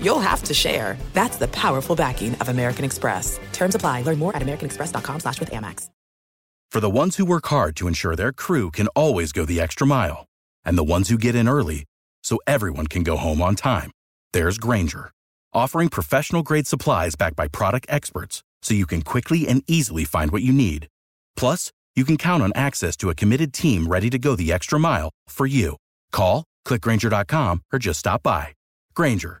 you'll have to share. That's the powerful backing of American Express. Terms apply. Learn more at americanexpress.com slash with Amex. For the ones who work hard to ensure their crew can always go the extra mile, and the ones who get in early so everyone can go home on time, there's Grainger, offering professional-grade supplies backed by product experts so you can quickly and easily find what you need. Plus, you can count on access to a committed team ready to go the extra mile for you. Call, clickgrainger.com, or just stop by. Grainger,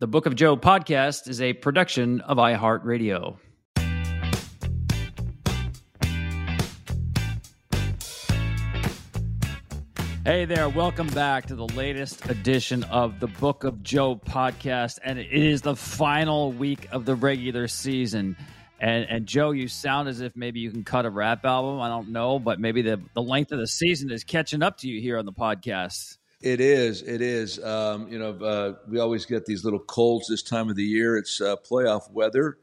The Book of Joe podcast is a production of iHeartRadio. Hey there, welcome back to the latest edition of the Book of Joe podcast. And it is the final week of the regular season. And, and Joe, you sound as if maybe you can cut a rap album. I don't know, but maybe the, the length of the season is catching up to you here on the podcast. It is. It is. Um, you know, uh, we always get these little colds this time of the year. It's uh, playoff weather.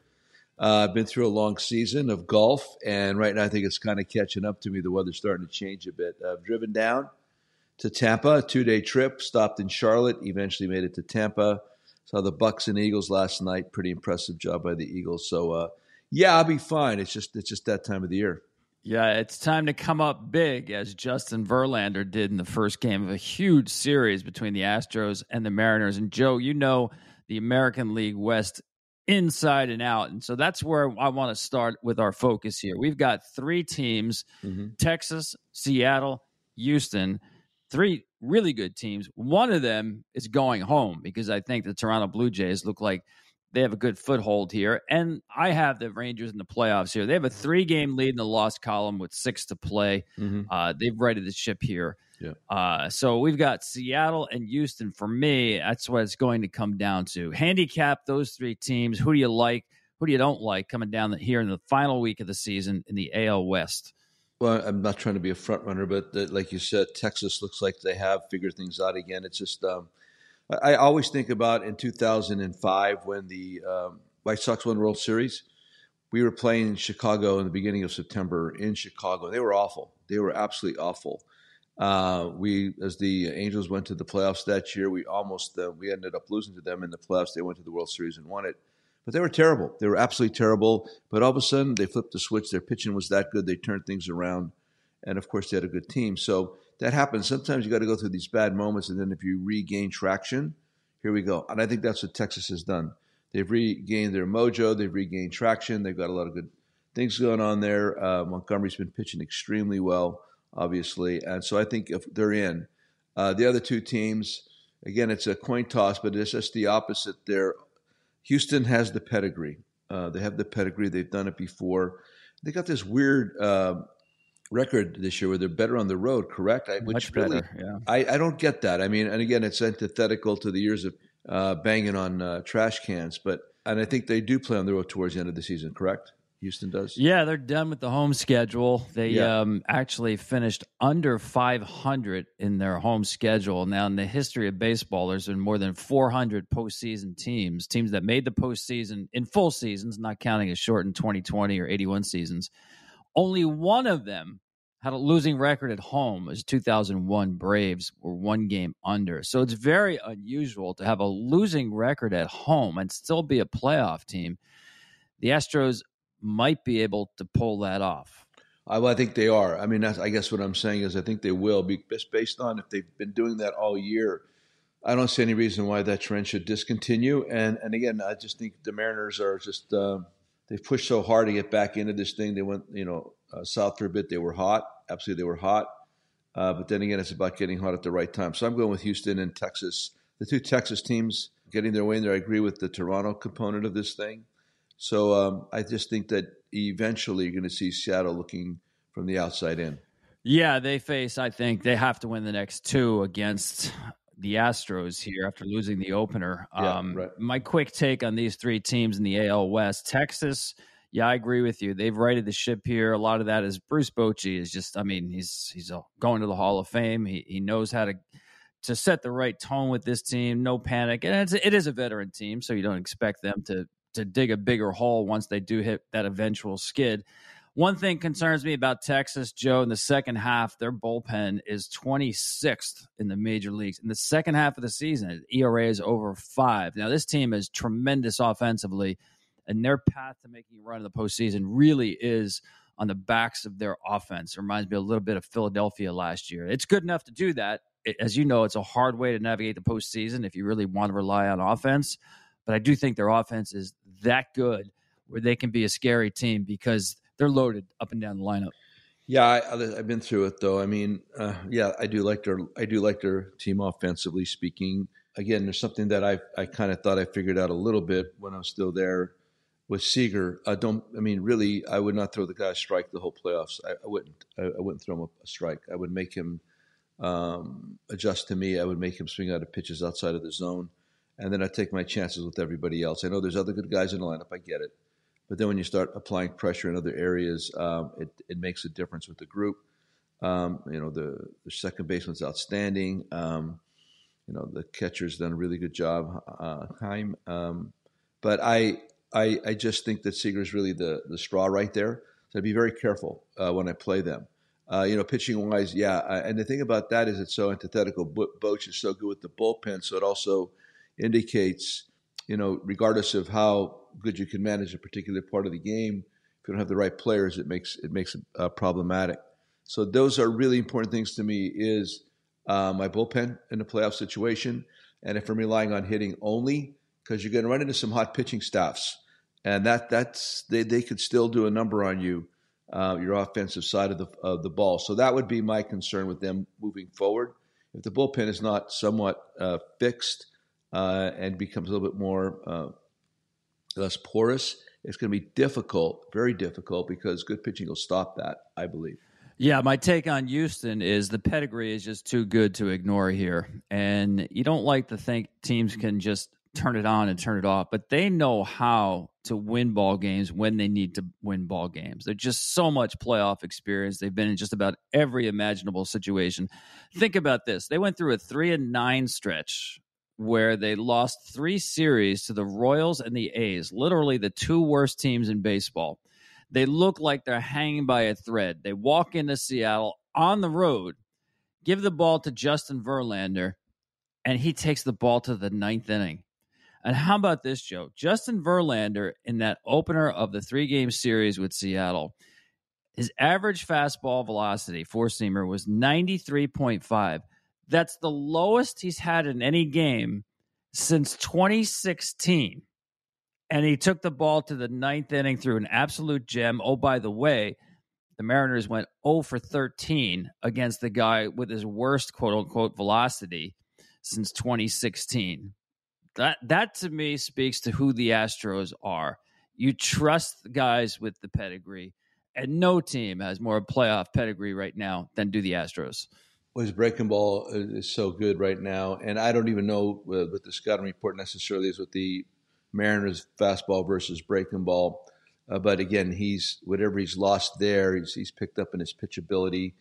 Uh, I've been through a long season of golf, and right now I think it's kind of catching up to me. The weather's starting to change a bit. I've driven down to Tampa, a two-day trip. Stopped in Charlotte. Eventually made it to Tampa. Saw the Bucs and Eagles last night. Pretty impressive job by the Eagles. So, uh, yeah, I'll be fine. It's just it's just that time of the year. Yeah, it's time to come up big as Justin Verlander did in the first game of a huge series between the Astros and the Mariners. And Joe, you know the American League West inside and out. And so that's where I want to start with our focus here. We've got three teams mm-hmm. Texas, Seattle, Houston, three really good teams. One of them is going home because I think the Toronto Blue Jays look like they have a good foothold here. And I have the Rangers in the playoffs here. They have a three game lead in the loss column with six to play. Mm-hmm. Uh, they've righted the ship here. Yeah. Uh, so we've got Seattle and Houston. For me, that's what it's going to come down to. Handicap those three teams. Who do you like? Who do you don't like coming down here in the final week of the season in the AL West? Well, I'm not trying to be a front runner, but the, like you said, Texas looks like they have figured things out again. It's just um, – I always think about in 2005 when the um, White Sox won World Series. We were playing in Chicago in the beginning of September in Chicago. They were awful. They were absolutely awful. Uh, we, as the Angels went to the playoffs that year, we almost uh, we ended up losing to them in the playoffs. They went to the World Series and won it, but they were terrible. They were absolutely terrible. But all of a sudden, they flipped the switch. Their pitching was that good. They turned things around, and of course, they had a good team. So that happens. Sometimes you got to go through these bad moments, and then if you regain traction, here we go. And I think that's what Texas has done. They've regained their mojo. They've regained traction. They've got a lot of good things going on there. Uh, Montgomery's been pitching extremely well, obviously, and so I think if they're in. Uh, the other two teams, again, it's a coin toss, but it's just the opposite. There, Houston has the pedigree. Uh, they have the pedigree. They've done it before. They got this weird uh, record this year where they're better on the road, correct? I, which Much really, better, yeah. I, I don't get that. I mean, and again, it's antithetical to the years of uh, banging on uh, trash cans, but and I think they do play on the road towards the end of the season, correct? Houston does. Yeah, they're done with the home schedule. They Yeah. um, actually finished under 500 in their home schedule. Now, in the history of baseball, there's been more than 400 postseason teams, teams that made the postseason in full seasons, not counting a shortened 2020 or 81 seasons. Only one of them had a losing record at home as 2001 Braves were one game under. So it's very unusual to have a losing record at home and still be a playoff team. The Astros might be able to pull that off. I, well, I think they are. I mean, I guess what I'm saying is I think they will be based on if they've been doing that all year. I don't see any reason why that trend should discontinue. And and again, I just think the Mariners are just uh, they've pushed so hard to get back into this thing. They went you know uh, south for a bit. They were hot, absolutely they were hot. Uh, but then again, it's about getting hot at the right time. So I'm going with Houston and Texas. The two Texas teams getting their way in there. I agree with the Toronto component of this thing. So um, I just think that eventually you're going to see Seattle looking from the outside in. Yeah, they face, I think, they have to win the next two against the Astros here after losing the opener. Yeah, um, right. My quick take on these three teams in the AL West Texas. Yeah, I agree with you. They've righted the ship here. A lot of that is Bruce Bochy is just. I mean, he's he's going to the Hall of Fame. He he knows how to to set the right tone with this team. No panic, and it's it is a veteran team, so you don't expect them to to dig a bigger hole once they do hit that eventual skid. One thing concerns me about Texas, Joe, in the second half, their bullpen is 26th in the major leagues. In the second half of the season, ERA is over five. Now, this team is tremendous offensively, and their path to making a run in the postseason really is on the backs of their offense. It reminds me a little bit of Philadelphia last year. It's good enough to do that. As you know, it's a hard way to navigate the postseason if you really want to rely on offense. But I do think their offense is that good where they can be a scary team because they're loaded up and down the lineup. Yeah, I, I've been through it though. I mean, uh, yeah, I do like their I do like their team offensively speaking. Again, there's something that I I kind of thought I figured out a little bit when I was still there with Seager. I don't. I mean, really, I would not throw the guy a strike the whole playoffs. I, I wouldn't. I, I wouldn't throw him a, a strike. I would make him um, adjust to me. I would make him swing out of pitches outside of the zone, and then I take my chances with everybody else. I know there's other good guys in the lineup. I get it. But then when you start applying pressure in other areas, um, it, it makes a difference with the group. Um, you know, the, the second baseman's outstanding. Um, you know, the catcher's done a really good job, uh, Heim. Um, but I, I, I just think that Seager's really the, the straw right there. So I'd be very careful uh, when I play them. Uh, you know, pitching wise, yeah. I, and the thing about that is it's so antithetical. Bo- Boch is so good with the bullpen, so it also indicates, you know, regardless of how good you can manage a particular part of the game, if you don't have the right players, it makes it makes it uh, problematic. So those are really important things to me. Is uh, my bullpen in a playoff situation, and if I'm relying on hitting only, because you're going to run into some hot pitching staffs, and that that's they they could still do a number on you, uh, your offensive side of the of the ball. So that would be my concern with them moving forward. If the bullpen is not somewhat uh, fixed uh, and becomes a little bit more uh, less porous, it's going to be difficult, very difficult, because good pitching will stop that. I believe. Yeah, my take on Houston is the pedigree is just too good to ignore here. And you don't like to think teams can just turn it on and turn it off, but they know how to win ball games when they need to win ball games. They're just so much playoff experience. They've been in just about every imaginable situation. Think about this. They went through a 3 and 9 stretch where they lost 3 series to the Royals and the A's, literally the two worst teams in baseball. They look like they're hanging by a thread. They walk into Seattle on the road, give the ball to Justin Verlander, and he takes the ball to the ninth inning. And how about this, Joe? Justin Verlander in that opener of the three game series with Seattle, his average fastball velocity, four seamer, was 93.5. That's the lowest he's had in any game since 2016 and he took the ball to the ninth inning through an absolute gem. Oh, by the way, the Mariners went 0 for 13 against the guy with his worst quote unquote velocity since 2016. That that to me speaks to who the Astros are. You trust guys with the pedigree, and no team has more playoff pedigree right now than do the Astros. His breaking ball is so good right now, and I don't even know what the scouting report necessarily is with the Mariners fastball versus breaking ball. Uh, but again, he's whatever he's lost there, he's, he's picked up in his pitchability,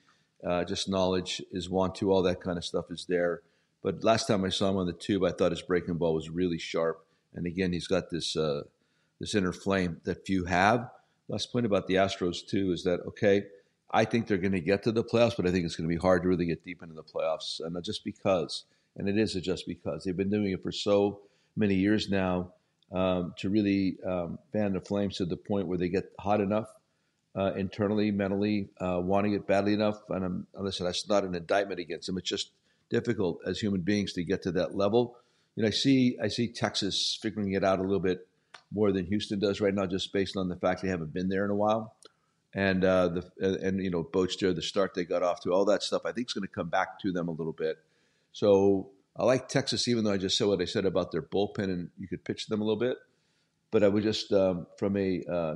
uh, just knowledge is one, two, all that kind of stuff is there. But last time I saw him on the tube, I thought his breaking ball was really sharp. And again, he's got this uh, this inner flame that few have. Last point about the Astros too is that okay, I think they're going to get to the playoffs, but I think it's going to be hard to really get deep into the playoffs, and not just because, and it is a just because they've been doing it for so many years now um, to really um, fan the flames to the point where they get hot enough uh, internally, mentally, uh, wanting it badly enough. And I'm, listen, that's not an indictment against them. It's just difficult as human beings to get to that level. You know, I see I see Texas figuring it out a little bit more than Houston does right now, just based on the fact they haven't been there in a while. And uh, the and you know Bochster, the start they got off to, all that stuff, I think is going to come back to them a little bit. So I like Texas, even though I just said what I said about their bullpen, and you could pitch them a little bit. But I would just, um, from a uh,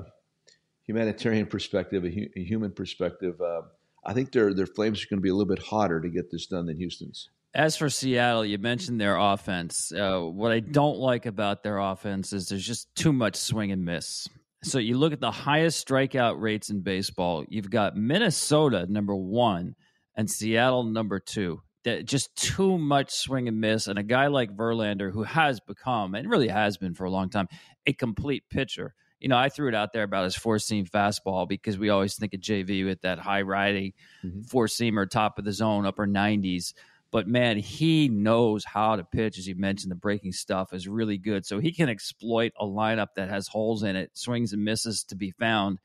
humanitarian perspective, a, hu- a human perspective, uh, I think their their flames are going to be a little bit hotter to get this done than Houston's. As for Seattle, you mentioned their offense. Uh, what I don't like about their offense is there's just too much swing and miss. So you look at the highest strikeout rates in baseball. You've got Minnesota number one and Seattle number two that just too much swing and miss. And a guy like Verlander, who has become and really has been for a long time a complete pitcher. You know, I threw it out there about his four seam fastball because we always think of JV with that high riding mm-hmm. four seamer, top of the zone, upper 90s. But man, he knows how to pitch. As you mentioned, the breaking stuff is really good. So he can exploit a lineup that has holes in it, swings and misses to be found.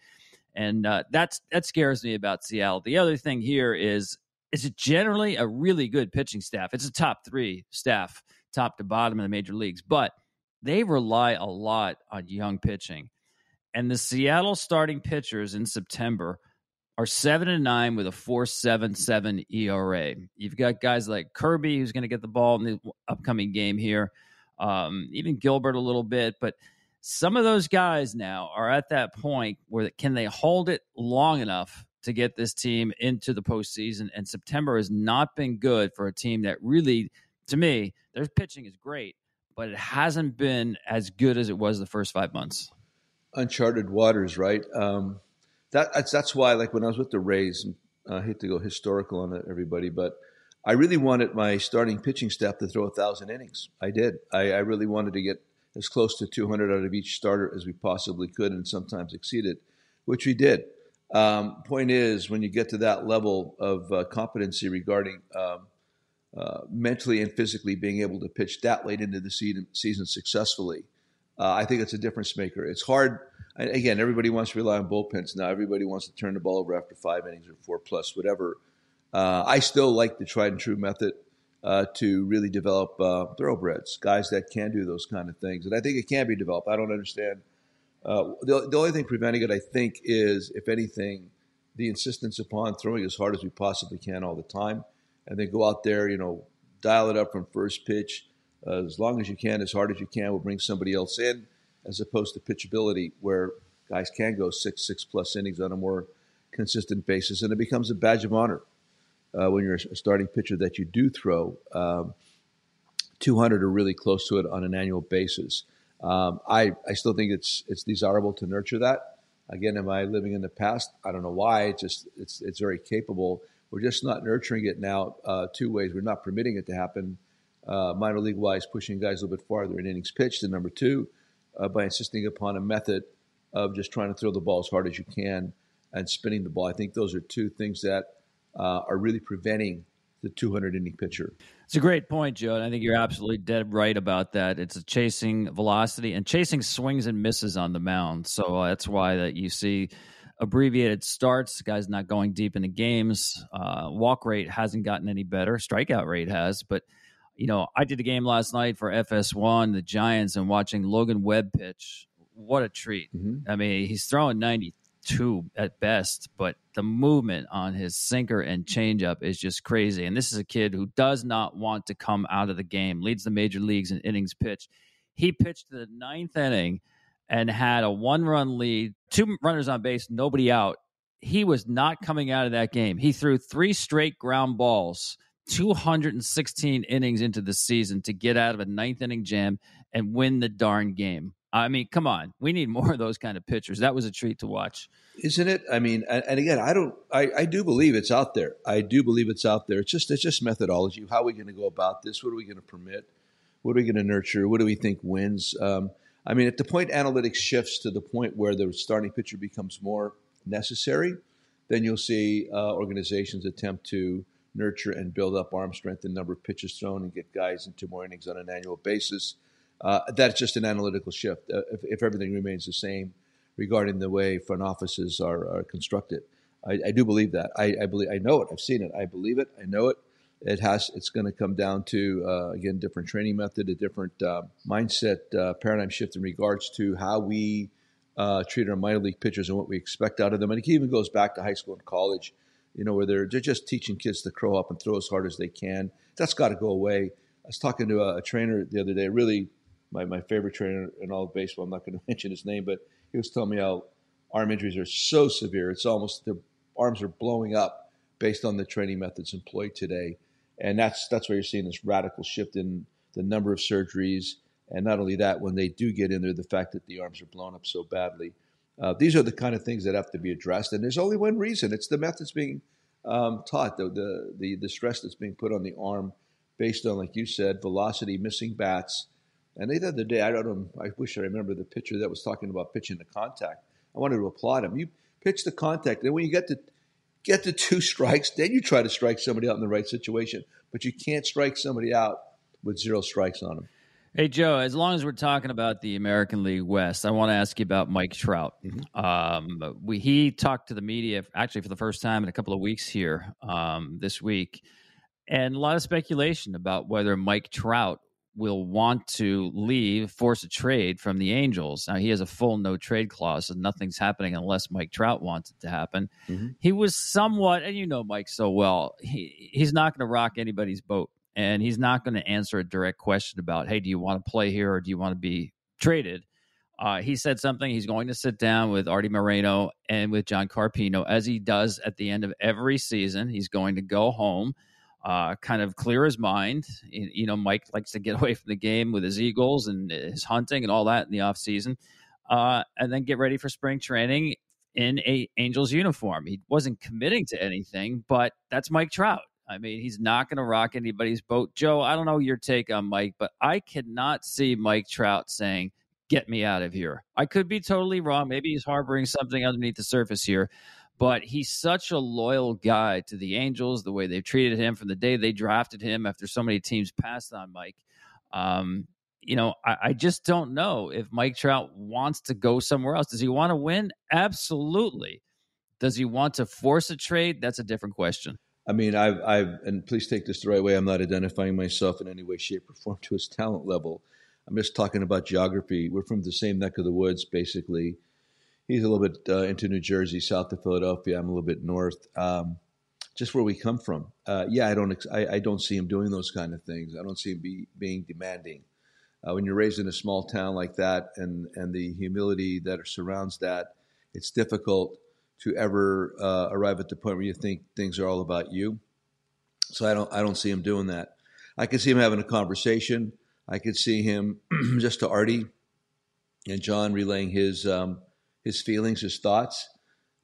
And uh, that's that scares me about Seattle. The other thing here is is it generally a really good pitching staff. It's a top three staff, top to bottom in the major leagues, but they rely a lot on young pitching. And the Seattle starting pitchers in September are seven and nine with a four seven seven ERA. You've got guys like Kirby who's going to get the ball in the upcoming game here, um, even Gilbert a little bit, but some of those guys now are at that point where can they hold it long enough to get this team into the postseason. And September has not been good for a team that really, to me, their pitching is great, but it hasn't been as good as it was the first five months. Uncharted waters, right? Um, that, that's that's why, like when I was with the Rays, I hate to go historical on everybody, but I really wanted my starting pitching staff to throw a thousand innings. I did. I, I really wanted to get as close to 200 out of each starter as we possibly could, and sometimes exceed it, which we did. Um, point is, when you get to that level of uh, competency regarding um, uh, mentally and physically being able to pitch that late into the season, season successfully, uh, I think it's a difference maker. It's hard. Again, everybody wants to rely on bullpens now. Everybody wants to turn the ball over after five innings or four plus, whatever. Uh, I still like the tried and true method uh, to really develop uh, thoroughbreds, guys that can do those kind of things, and I think it can be developed. I don't understand uh, the, the only thing preventing it, I think, is if anything, the insistence upon throwing as hard as we possibly can all the time, and then go out there, you know, dial it up from first pitch uh, as long as you can, as hard as you can. We'll bring somebody else in, as opposed to pitchability, where guys can go six, six plus innings on a more consistent basis, and it becomes a badge of honor uh, when you're a starting pitcher that you do throw um, 200 or really close to it on an annual basis. Um, I, I still think it's it's desirable to nurture that. Again, am I living in the past? I don't know why. It's just it's it's very capable. We're just not nurturing it now. Uh, two ways. We're not permitting it to happen. Uh, minor league wise, pushing guys a little bit farther in innings pitched. And number two, uh, by insisting upon a method of just trying to throw the ball as hard as you can and spinning the ball. I think those are two things that uh, are really preventing the 200 inning pitcher. It's a great point, Joe. And I think you're absolutely dead right about that. It's a chasing velocity and chasing swings and misses on the mound. So uh, that's why that you see abbreviated starts, guys not going deep into games. Uh, walk rate hasn't gotten any better. Strikeout rate has, but you know, I did a game last night for FS1, the Giants, and watching Logan Webb pitch. What a treat! Mm-hmm. I mean, he's throwing 92 at best, but the movement on his sinker and changeup is just crazy. And this is a kid who does not want to come out of the game, leads the major leagues in innings pitched. He pitched the ninth inning and had a one run lead, two runners on base, nobody out. He was not coming out of that game. He threw three straight ground balls, 216 innings into the season to get out of a ninth inning jam and win the darn game. I mean, come on, we need more of those kind of pitchers. That was a treat to watch, isn't it? I mean, and, again, I don't, I, I do believe it's out there. I do believe it's out there. It's just, it's just methodology. How are we going to go about this? What are we going to permit? What are we going to nurture? What do we think wins? Um, I mean, at the point analytics shifts to the point where the starting pitcher becomes more necessary, then you'll see uh, organizations attempt to nurture and build up arm strength and number of pitches thrown and get guys into more innings on an annual basis. Uh, that's just an analytical shift. Uh, if, if, everything remains the same regarding the way front offices are, are constructed, I, I, do believe that. I, I, believe. I know it. I've seen it. I believe it. I know it. It has. It's going to come down to uh, again different training method, a different uh, mindset, uh, paradigm shift in regards to how we uh, treat our minor league pitchers and what we expect out of them. And it even goes back to high school and college you know, where they're, they're just teaching kids to crow up and throw as hard as they can. That's got to go away. I was talking to a, a, trainer the other day, really my, my favorite trainer in all of baseball. I'm not going to mention his name, but he was telling me how arm injuries are so severe. It's almost their arms are blowing up based on the training methods employed today. And that's, that's why you're seeing this radical shift in the number of surgeries. And not only that, when they do get in there, the fact that the arms are blown up so badly. Uh, these are the kind of things that have to be addressed, and there's only one reason: it's the methods being um, taught, the, the, the the stress that's being put on the arm, based on, like you said, velocity, missing bats. And the other day, I don't know, I wish I remember the pitcher that was talking about pitching the contact. I wanted to applaud him. You pitch the contact, and when you get to get to two strikes, then you try to strike somebody out in the right situation. But you can't strike somebody out with zero strikes on them. Hey, Joe, as long as we're talking about the American League West, I want to ask you about Mike Trout. Mm-hmm. Um, we, he talked to the media actually for the first time in a couple of weeks here um, this week, and a lot of speculation about whether Mike Trout will want to leave, force a trade from the Angels. Now, he has a full no trade clause, so nothing's happening unless Mike Trout wants it to happen. Mm-hmm. He was somewhat, and you know Mike so well, he, he's not going to rock anybody's boat and he's not going to answer a direct question about, hey, do you want to play here or do you want to be traded? Uh, he said something. He's going to sit down with Artie Moreno and with John Carpino, as he does at the end of every season. He's going to go home, uh, kind of clear his mind. You know, Mike likes to get away from the game with his Eagles and his hunting and all that in the off season, uh, and then get ready for spring training in a Angels uniform. He wasn't committing to anything, but that's Mike Trout. I mean, he's not going to rock anybody's boat. Joe, I don't know your take on Mike, but I cannot see Mike Trout saying, Get me out of here. I could be totally wrong. Maybe he's harboring something underneath the surface here, but he's such a loyal guy to the Angels, the way they've treated him from the day they drafted him after so many teams passed on Mike. Um, you know, I, I, just don't know if Mike Trout wants to go somewhere else. Does he want to win? Absolutely. Does he want to force a trade? That's a different question. I mean, I've, I've, and please take this the right way. I'm not identifying myself in any way, shape, or form to his talent level. I'm just talking about geography. We're from the same neck of the woods, basically. He's a little bit uh, into New Jersey, south of Philadelphia. I'm a little bit north. Um, just where we come from. Uh, yeah, I don't, I, I, don't see him doing those kind of things. I don't see him be, being demanding. Uh, when you're raised in a small town like that, and and the humility that surrounds that, it's difficult to ever uh, arrive at the point where you think things are all about you. So I don't I don't see him doing that. I could see him having a conversation. I could see him just to Artie and John relaying his um, his feelings, his thoughts.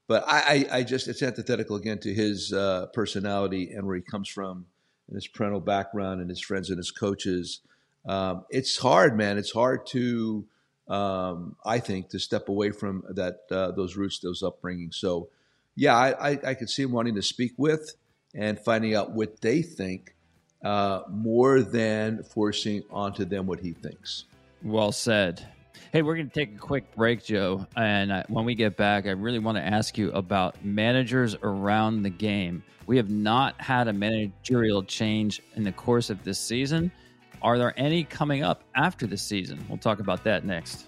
But I, I, I, just it's antithetical again to his uh, personality and where he comes from and his parental background and his friends and his coaches. Um, it's hard, man. It's hard to um, I think, to step away from that uh, those roots, those upbringings. So, yeah, I, I, I, could see him wanting to speak with and finding out what they think uh, more than forcing onto them what he thinks. Well said. Hey, we're going to take a quick break, Joe. And I, when we get back, I really want to ask you about managers around the game. We have not had a managerial change in the course of this season. Are there any coming up after the season? We'll talk about that next.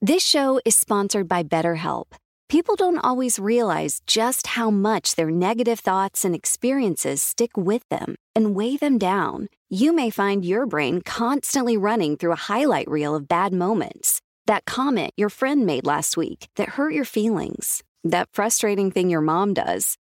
This show is sponsored by BetterHelp. People don't always realize just how much their negative thoughts and experiences stick with them and weigh them down. You may find your brain constantly running through a highlight reel of bad moments. That comment your friend made last week that hurt your feelings. That frustrating thing your mom does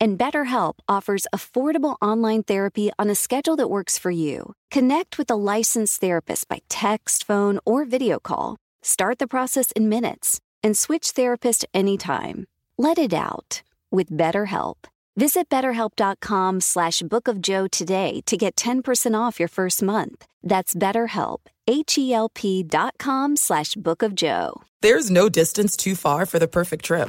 And BetterHelp offers affordable online therapy on a schedule that works for you. Connect with a licensed therapist by text, phone, or video call. Start the process in minutes and switch therapist anytime. Let it out with BetterHelp. Visit betterhelp.com slash bookofjoe today to get 10% off your first month. That's betterhelp, H-E-L-P dot com slash bookofjoe. There's no distance too far for the perfect trip.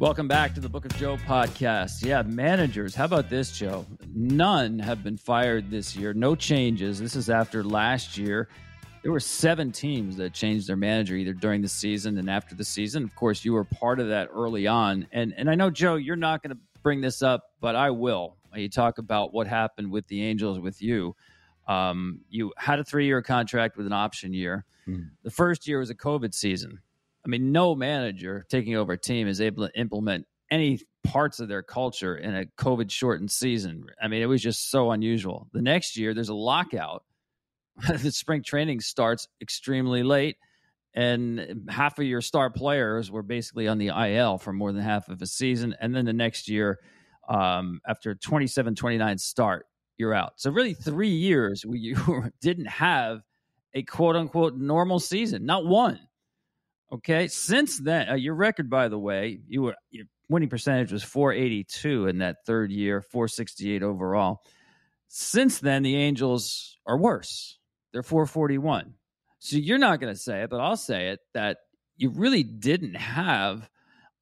Welcome back to the Book of Joe podcast. Yeah, managers. How about this, Joe? None have been fired this year. No changes. This is after last year. There were seven teams that changed their manager either during the season and after the season. Of course, you were part of that early on. And and I know, Joe, you're not going to bring this up, but I will. You talk about what happened with the Angels with you. Um, you had a three year contract with an option year. Mm. The first year was a COVID season I mean, no manager taking over a team is able to implement any parts of their culture in a COVID shortened season. I mean, it was just so unusual. The next year, there's a lockout. the spring training starts extremely late, and half of your star players were basically on the IL for more than half of a season. And then the next year, um, after 27 29 start, you're out. So, really, three years where you didn't have a quote unquote normal season, not one. Okay. Since then, uh, your record, by the way, you were your winning percentage was 482 in that third year, 468 overall. Since then, the Angels are worse. They're 441. So you're not going to say it, but I'll say it that you really didn't have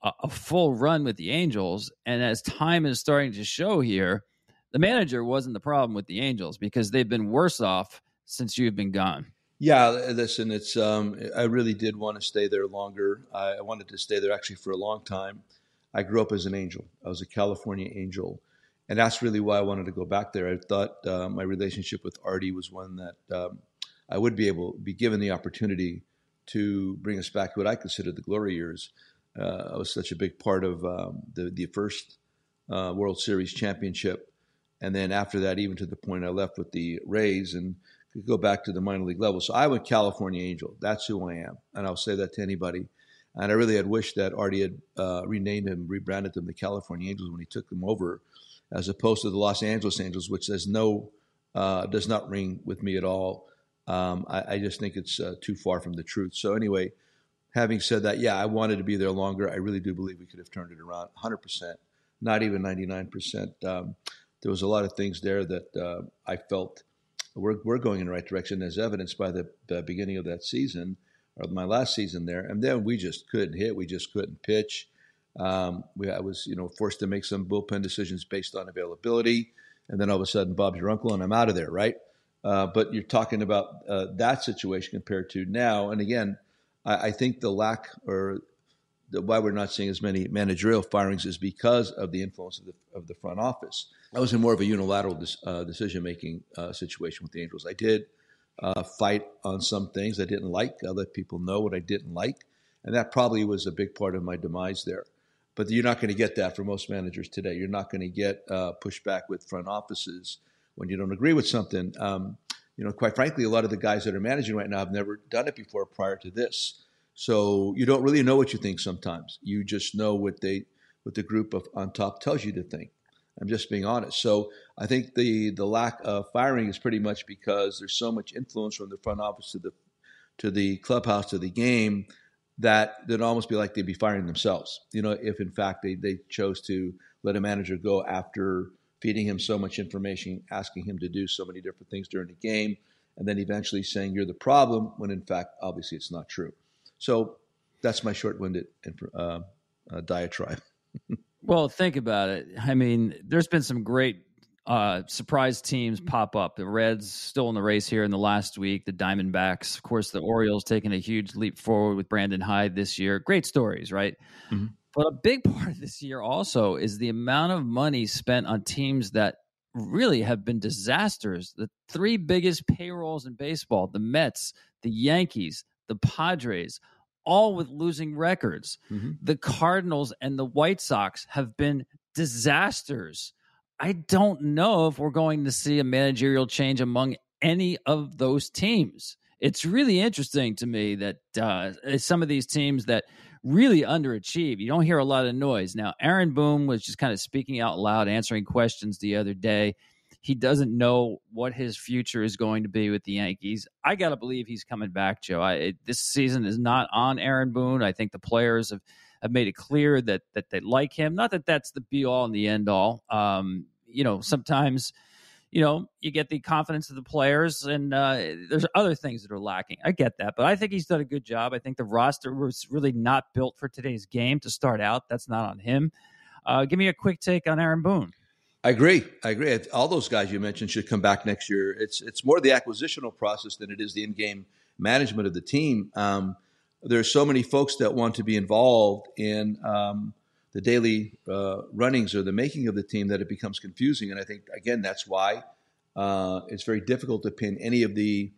a, a full run with the Angels. And as time is starting to show here, the manager wasn't the problem with the Angels because they've been worse off since you've been gone. Yeah, listen, it's um, I really did want to stay there longer. I, I, wanted to stay there actually for a long time. I grew up as an angel. I was a California angel, and that's really why I wanted to go back there. I thought uh, my relationship with Artie was one that um, I would be able be given the opportunity to bring us back to what I consider the glory years. Uh, I was such a big part of um, the the first uh, World Series championship, and then after that, even to the point I left with the Rays and could go back to the minor league level. So I went California Angel. That's who I am, and I'll say that to anybody. And I really had wished that Artie had uh, renamed them, rebranded them the California Angels when he took them over, as opposed to the Los Angeles Angels, which says no, uh, does not ring with me at all. Um, I, I, just think it's uh, too far from the truth. So anyway, having said that, yeah, I wanted to be there longer. I really do believe we could have turned it around 100%, not even 99%. Um, there was a lot of things there that uh, I felt we're, we're going in the right direction as evidenced by the, the beginning of that season or my last season there. And then we just couldn't hit. We just couldn't pitch. Um, we, I was, you know, forced to make some bullpen decisions based on availability. And then all of a sudden, Bob's your uncle, and I'm out of there, right? Uh, but you're talking about uh, that situation compared to now. And again, I, I think the lack or the, why we're not seeing as many managerial firings is because of the influence of the, of the front office. I was in more of a unilateral uh, decision making uh, situation with the Angels. I did uh, fight on some things I didn't like. I let people know what I didn't like. And that probably was a big part of my demise there. But you're not going to get that for most managers today. You're not going to get uh, pushback with front offices when you don't agree with something. Um, you know, quite frankly, a lot of the guys that are managing right now have never done it before prior to this. So you don't really know what you think sometimes. You just know what they what the group of on top tells you to think. I'm just being honest. So I think the the lack of firing is pretty much because there's so much influence from the front office to the to the clubhouse to the game that it'd almost be like they'd be firing themselves. You know, if in fact they, they chose to let a manager go after feeding him so much information, asking him to do so many different things during the game, and then eventually saying you're the problem when in fact obviously it's not true. So that's my short-winded uh, uh, diatribe. well, think about it. I mean, there's been some great uh, surprise teams pop up. The Reds still in the race here in the last week. The Diamondbacks, of course, the Orioles taking a huge leap forward with Brandon Hyde this year. Great stories, right? Mm-hmm. But a big part of this year also is the amount of money spent on teams that really have been disasters. The three biggest payrolls in baseball: the Mets, the Yankees, the Padres, all with losing records. Mm-hmm. The Cardinals and the White Sox have been disasters. I don't know if we're going to see a managerial change among any of those teams. It's really interesting to me that uh, some of these teams that really underachieve, you don't hear a lot of noise. Now, Aaron Boone was just kind of speaking out loud, answering questions the other day. He doesn't know what his future is going to be with the Yankees. I got to believe he's coming back, Joe. I, it, this season is not on Aaron Boone. I think the players have, have made it clear that that they like him. Not that that's the be all and the end all. Um, you know, sometimes you know, you get the confidence of the players, and uh, there's other things that are lacking. I get that, but I think he's done a good job. I think the roster was really not built for today's game to start out. That's not on him. Uh, give me a quick take on Aaron Boone. I agree. I agree. All those guys you mentioned should come back next year. It's it's more the acquisitional process than it is the in-game management of the team. Um, there are so many folks that want to be involved in um, the daily uh, runnings or the making of the team that it becomes confusing. And I think again that's why uh, it's very difficult to pin any of the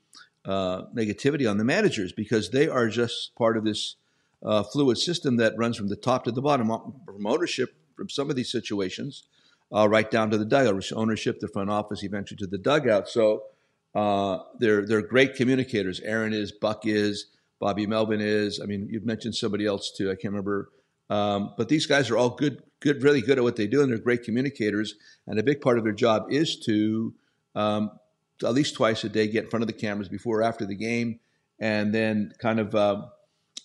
uh, negativity on the managers because they are just part of this uh, fluid system that runs from the top to the bottom, from ownership from some of these situations uh, right down to the dugout, ownership, the front office, eventually to the dugout. So uh, they're they're great communicators. Aaron is, Buck is, Bobby Melvin is. I mean, you've mentioned somebody else too. I can't remember. Um, but these guys are all good, good, really good at what they do, and they're great communicators. And a big part of their job is to, um, at least twice a day get in front of the cameras before or after the game, and then kind of uh,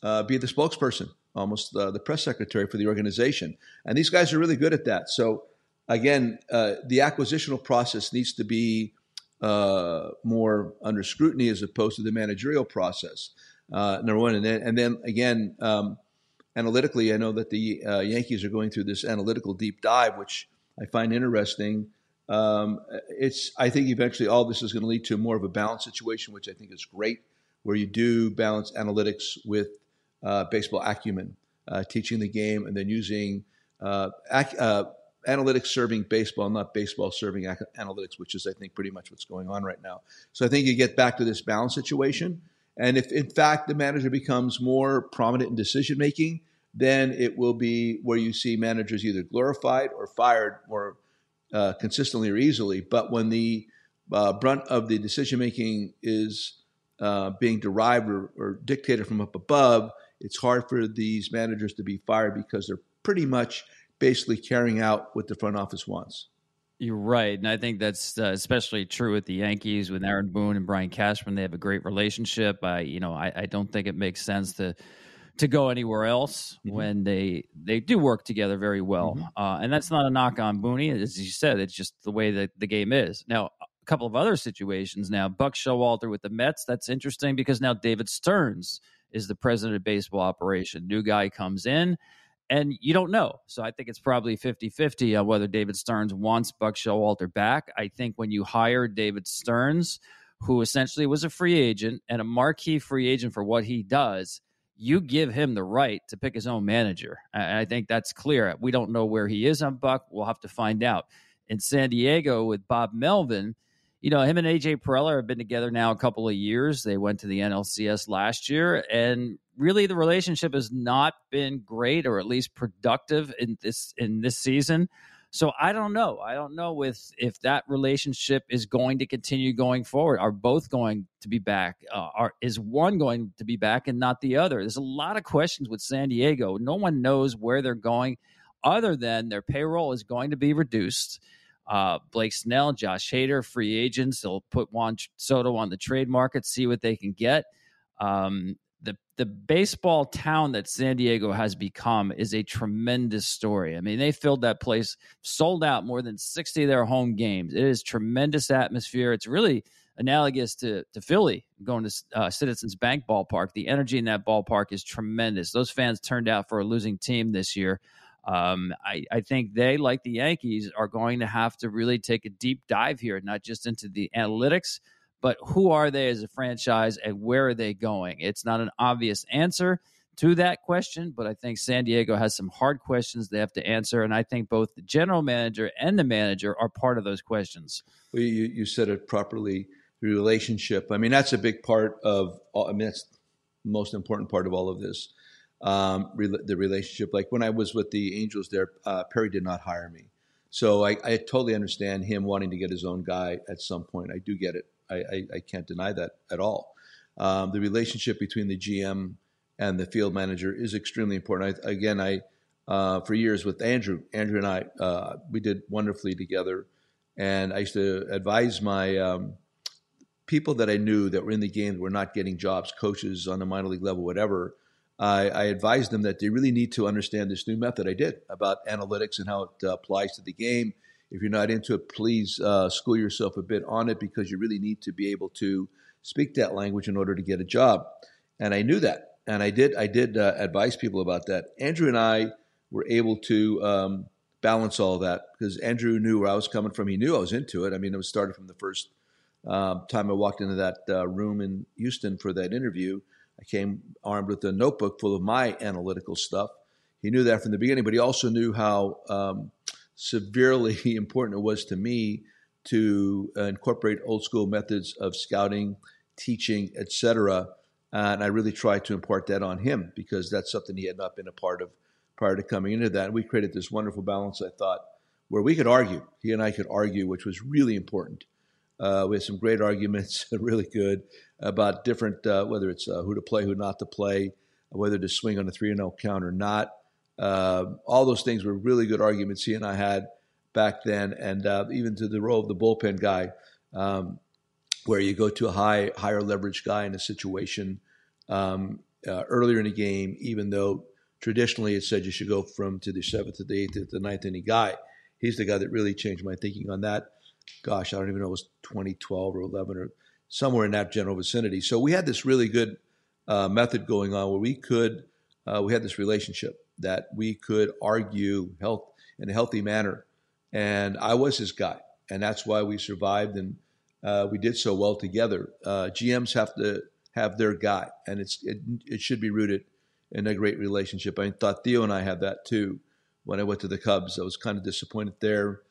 uh, be the spokesperson, almost uh, the press secretary for the organization. And these guys are really good at that. So again, uh, the acquisitional process needs to be uh, more under scrutiny as opposed to the managerial process. Uh, number one, and then and then again, um, analytically, I know that the uh, Yankees are going through this analytical deep dive, which I find interesting. Um, it's I think eventually all this is going to lead to more of a balanced situation, which I think is great, where you do balance analytics with uh, baseball acumen, uh, teaching the game, and then using ac- analytics serving baseball, not baseball serving analytics, which is, I think, pretty much what's going on right now. So I think you get back to this balance situation. And if, in fact, the manager becomes more prominent in decision making, then it will be where you see managers either glorified or fired more uh, consistently or easily. But when the uh, brunt of the decision making is uh, being derived or, or dictated from up above, it's hard for these managers to be fired because they're pretty much basically carrying out what the front office wants. You're right, and I think that's uh, especially true with the Yankees with Aaron Boone and Brian Cashman. They have a great relationship. I, you know, I, I don't think it makes sense to to go anywhere else mm-hmm. when they they do work together very well. Mm-hmm. Uh, and that's not a knock on Booney, as you said. It's just the way that the game is now. A couple of other situations now. Buck Showalter with the Mets. That's interesting because now David Stearns is the president of baseball operation. New guy comes in and you don't know. So I think it's probably 50 50 on whether David Stearns wants Buck Showalter back. I think when you hire David Stearns who essentially was a free agent and a marquee free agent for what he does, you give him the right to pick his own manager. And I think that's clear. We don't know where he is on Buck. We'll have to find out. In San Diego with Bob Melvin, you know, him and AJ Preller have been together now a couple of years. They went to the NLCS last year, and really the relationship has not been great or at least productive in this in this season. So I don't know. I don't know with if that relationship is going to continue going forward. Are both going to be back? Uh, are is one going to be back and not the other? There's a lot of questions with San Diego. No one knows where they're going, other than their payroll is going to be reduced. Uh, Blake Snell, Josh Hader, free agents. They'll put Juan Soto on the trade market, see what they can get. Um, the the baseball town that San Diego has become is a tremendous story. I mean, they filled that place, sold out more than 60 of their home games. It is tremendous atmosphere. It's really analogous to, to Philly going to uh, Citizens Bank ballpark. The energy in that ballpark is tremendous. Those fans turned out for a losing team this year. Um, I, I think they, like the Yankees, are going to have to really take a deep dive here, not just into the analytics – but who are they as a franchise and where are they going? It's not an obvious answer to that question, but I think San Diego has some hard questions they have to answer. And I think both the general manager and the manager are part of those questions. Well, you, you said it properly the relationship. I mean, that's a big part of, I mean, that's the most important part of all of this. Um, the relationship. Like when I was with the Angels there, uh, Perry did not hire me. So I, I, totally understand him wanting to get his own guy at some point. I do get it. I, I, I can't deny that at all. Um, the relationship between the GM and the field manager is extremely important. I, again, I uh, for years with Andrew, Andrew and I, uh, we did wonderfully together, and I used to advise my um, people that I knew that were in the game that were not getting jobs, coaches on the minor league level, whatever. I, I advised them that they really need to understand this new method I did about analytics and how it uh, applies to the game if you're not into it, please uh, school yourself a bit on it because you really need to be able to speak that language in order to get a job. And I knew that, and I did. I did uh, advise people about that. Andrew and I were able to um, balance all that because Andrew knew where I was coming from. He knew I was into it. I mean, it was started from the first um, time I walked into that uh, room in Houston for that interview. I came armed with a notebook full of my analytical stuff. He knew that from the beginning, but he also knew how um, severely important it was to me to uh, incorporate old school methods of scouting, teaching, etc. And I really tried to impart that on him because that's something he had not been a part of prior to coming into that. And we created this wonderful balance, I thought, where we could argue. He and I could argue, which was really important. Uh, we had some great arguments, really good, about different, uh, whether it's uh, who to play, who not to play, whether to swing on a 3 0 count or not. Uh, all those things were really good arguments he and I had back then, and uh, even to the role of the bullpen guy, um, where you go to a high higher leverage guy in a situation um, uh, earlier in the game, even though traditionally it said you should go from to the seventh to the eighth to the ninth inning guy. He's the guy that really changed my thinking on that. Gosh, I don't even know it was 2012 or 11 or somewhere in that general vicinity. So we had this really good uh, method going on where we could uh, we had this relationship that we could argue health in a healthy manner. And I was his guy, and that's why we survived and uh, we did so well together. Uh, GMs have to have their guy, and it's it, it should be rooted in a great relationship. I thought Theo and I had that too when I went to the Cubs. I was kind of disappointed there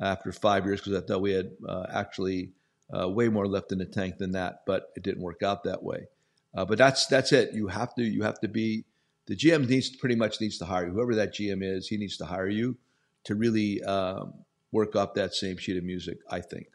after five years because I thought we had uh, actually uh, way more left in the tank than that, but it didn't work out that way. Uh, but that's that's it. You have to you have to be the GM needs pretty much needs to hire you. Whoever that GM is, he needs to hire you to really um, work up that same sheet of music. I think.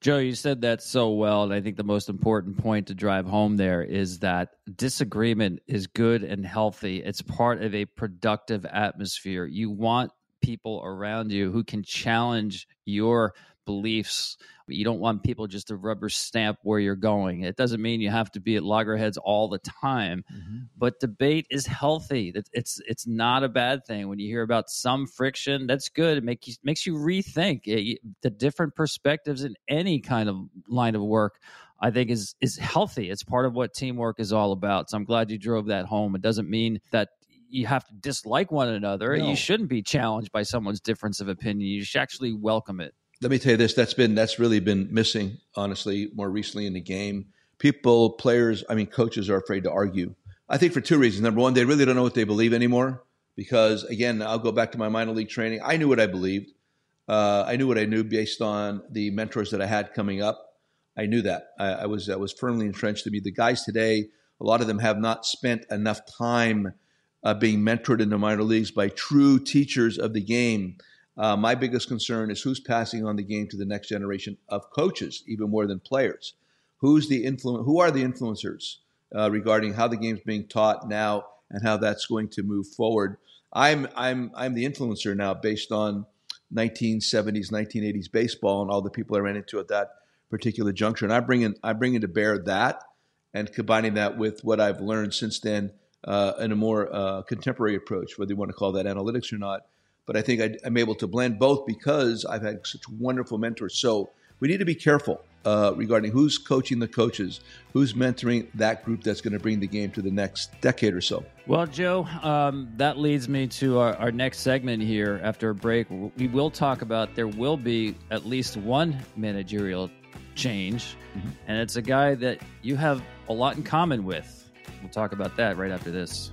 Joe, you said that so well, and I think the most important point to drive home there is that disagreement is good and healthy. It's part of a productive atmosphere. You want people around you who can challenge your beliefs. You don't want people just to rubber stamp where you're going. It doesn't mean you have to be at loggerheads all the time, mm-hmm. but debate is healthy. It's it's not a bad thing. When you hear about some friction, that's good. It makes you, makes you rethink it, the different perspectives in any kind of line of work. I think is is healthy. It's part of what teamwork is all about. So I'm glad you drove that home. It doesn't mean that you have to dislike one another. No. You shouldn't be challenged by someone's difference of opinion. You should actually welcome it. Let me tell you this: that's been that's really been missing, honestly, more recently in the game. People, players, I mean, coaches are afraid to argue. I think for two reasons. Number one, they really don't know what they believe anymore. Because again, I'll go back to my minor league training. I knew what I believed. Uh, I knew what I knew based on the mentors that I had coming up. I knew that. I, I was I was firmly entrenched to me. The guys today, a lot of them have not spent enough time uh, being mentored in the minor leagues by true teachers of the game uh, my biggest concern is who's passing on the game to the next generation of coaches, even more than players. Who's the influ- Who are the influencers uh, regarding how the game's being taught now and how that's going to move forward? I'm I'm I'm the influencer now, based on 1970s, 1980s baseball and all the people I ran into at that particular juncture, and I bring in I bring into bear that and combining that with what I've learned since then uh, in a more uh, contemporary approach, whether you want to call that analytics or not but I think I, am able to blend both because I've had such wonderful mentors. So we need to be careful uh, regarding who's coaching the coaches, who's mentoring that group that's going to bring the game to the next decade or so. Well, Joe, um, that leads me to our, our, next segment here. After a break, we will talk about there will be at least one managerial change, mm-hmm. and it's a guy that you have a lot in common with. We'll talk about that right after this.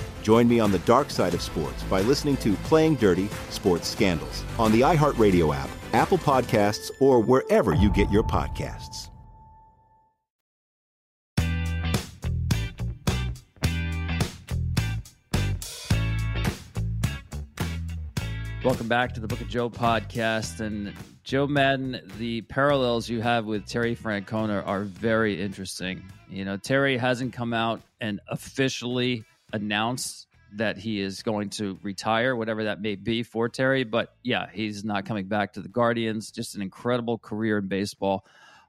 Join me on the dark side of sports by listening to Playing Dirty Sports Scandals on the iHeartRadio app Apple Podcasts, or wherever you get your podcasts. Welcome back to the Book of Joe podcast. And Joe Maddon, the parallels you have with Terry Francona are very interesting. You know, Terry hasn't come out and officially announced that he is going to retire, whatever that may be for Terry. But yeah, he's not coming back to the Guardians. Just an incredible career in baseball.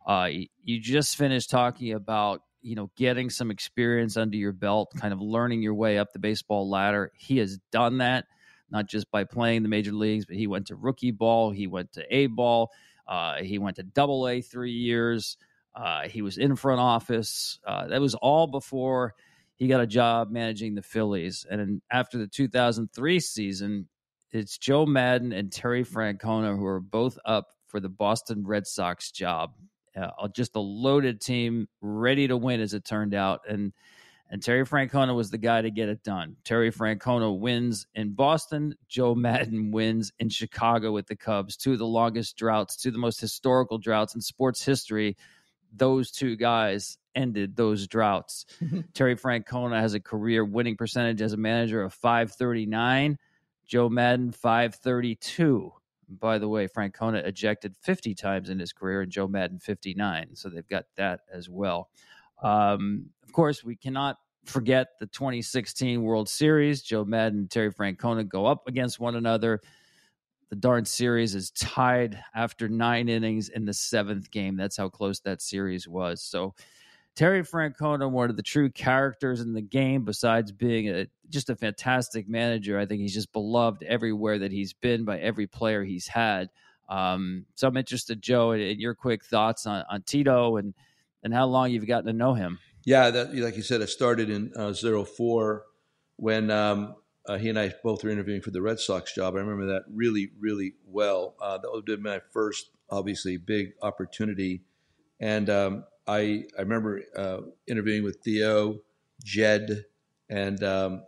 Uh, you just finished talking about you know getting some experience under your belt, kind of learning your way up the baseball ladder. He has done that not just by playing the major leagues, but he went to rookie ball, he went to A ball, uh, he went to Double A three years. Uh, he was in front office. Uh, that was all before he got a job managing the Phillies. And after the 2003 season, it's Joe Maddon and Terry Francona who are both up for the Boston Red Sox job. Uh, just a loaded team, ready to win, as it turned out. And and Terry Francona was the guy to get it done. Terry Francona wins in Boston. Joe Maddon wins in Chicago with the Cubs. Two of the longest droughts, two of the most historical droughts in sports history. Those two guys ended those droughts. Terry Francona has a career winning percentage as a manager of 539. Joe Maddon 532. By the way, Francona ejected 50 times in his career and Joe Maddon 59. So they've got that as well. Um, of course, we cannot forget the 2016 World Series. Joe Maddon and Terry Francona go up against one another. The darn series is tied after nine innings in the seventh game. That's how close that series was. So, Terry Francona, one of the true characters in the game, besides being a just a fantastic manager. I think he's just beloved everywhere that he's been by every player he's had. Um, so I'm interested, Joe, in, in your quick thoughts on, on Tito and and how long you've gotten to know him. Yeah, that, like you said, it started in uh, 04 when um, uh, he and I both were interviewing for the Red Sox job. I remember that really, really well. Uh, that was my first, obviously, big opportunity. And um, I, I remember uh, interviewing with Theo, Jed, and um,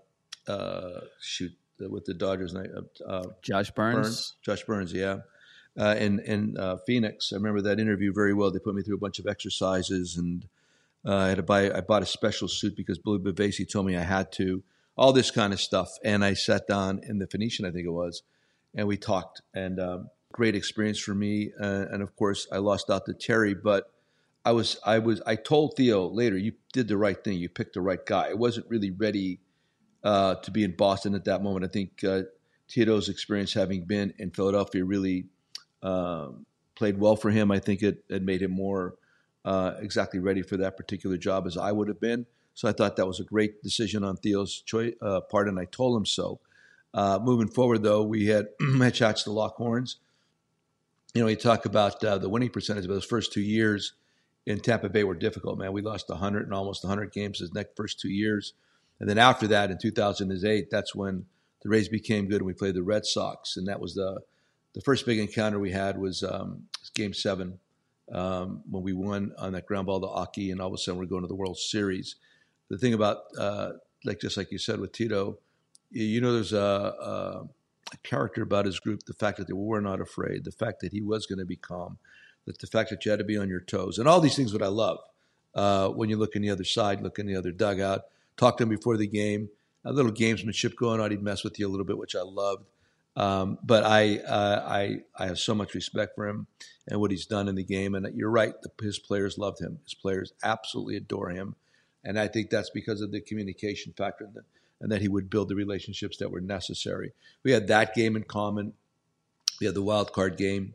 uh, shoot, with the Dodgers, uh, Josh Byrnes. Byrnes. Josh Byrnes, yeah. Uh, in in uh, Phoenix. I remember that interview very well. They put me through a bunch of exercises, and uh, I had to buy. I bought a special suit because Billy Bavasi told me I had to. All this kind of stuff, and I sat down in the Phoenician, I think it was, and we talked. And um, great experience for me. Uh, and of course, I lost out to Terry, but I was I was I told Theo later, you did the right thing. You picked the right guy. I wasn't really ready uh, to be in Boston at that moment. I think uh, Tito's experience having been in Philadelphia really um, played well for him. I think it, it made him more uh, exactly ready for that particular job as I would have been. So I thought that was a great decision on Theo's uh, part, and I told him so. Uh, moving forward, though, we had had shots to lock horns. You know, we talk about uh, the winning percentage of those first two years in Tampa Bay were difficult, man. We lost 100 and almost 100 games the next first two years. And then after that, in 2008, that's when the Rays became good and we played the Red Sox. And that was the the first big encounter we had was um, Game Seven um, when we won on that ground ball to Aki, and all of a sudden we're going to the World Series. The thing about uh, like just like you said with Tito, you know, there's a, a, a, character about his group. The fact that they were not afraid, the fact that he was going to be calm, that the fact that you had to be on your toes, and all these things. What I love uh, when you look in the other side, look in the other dugout, talk to him before the game, a little gamesmanship going on. He'd mess with you a little bit, which I loved. Um, but I, uh, I, I have so much respect for him and what he's done in the game. And you're right, the, his players loved him. His players absolutely adore him, and I think that's because of the communication factor and, the, and that he would build the relationships that were necessary. We had that game in common. We had the wild card game,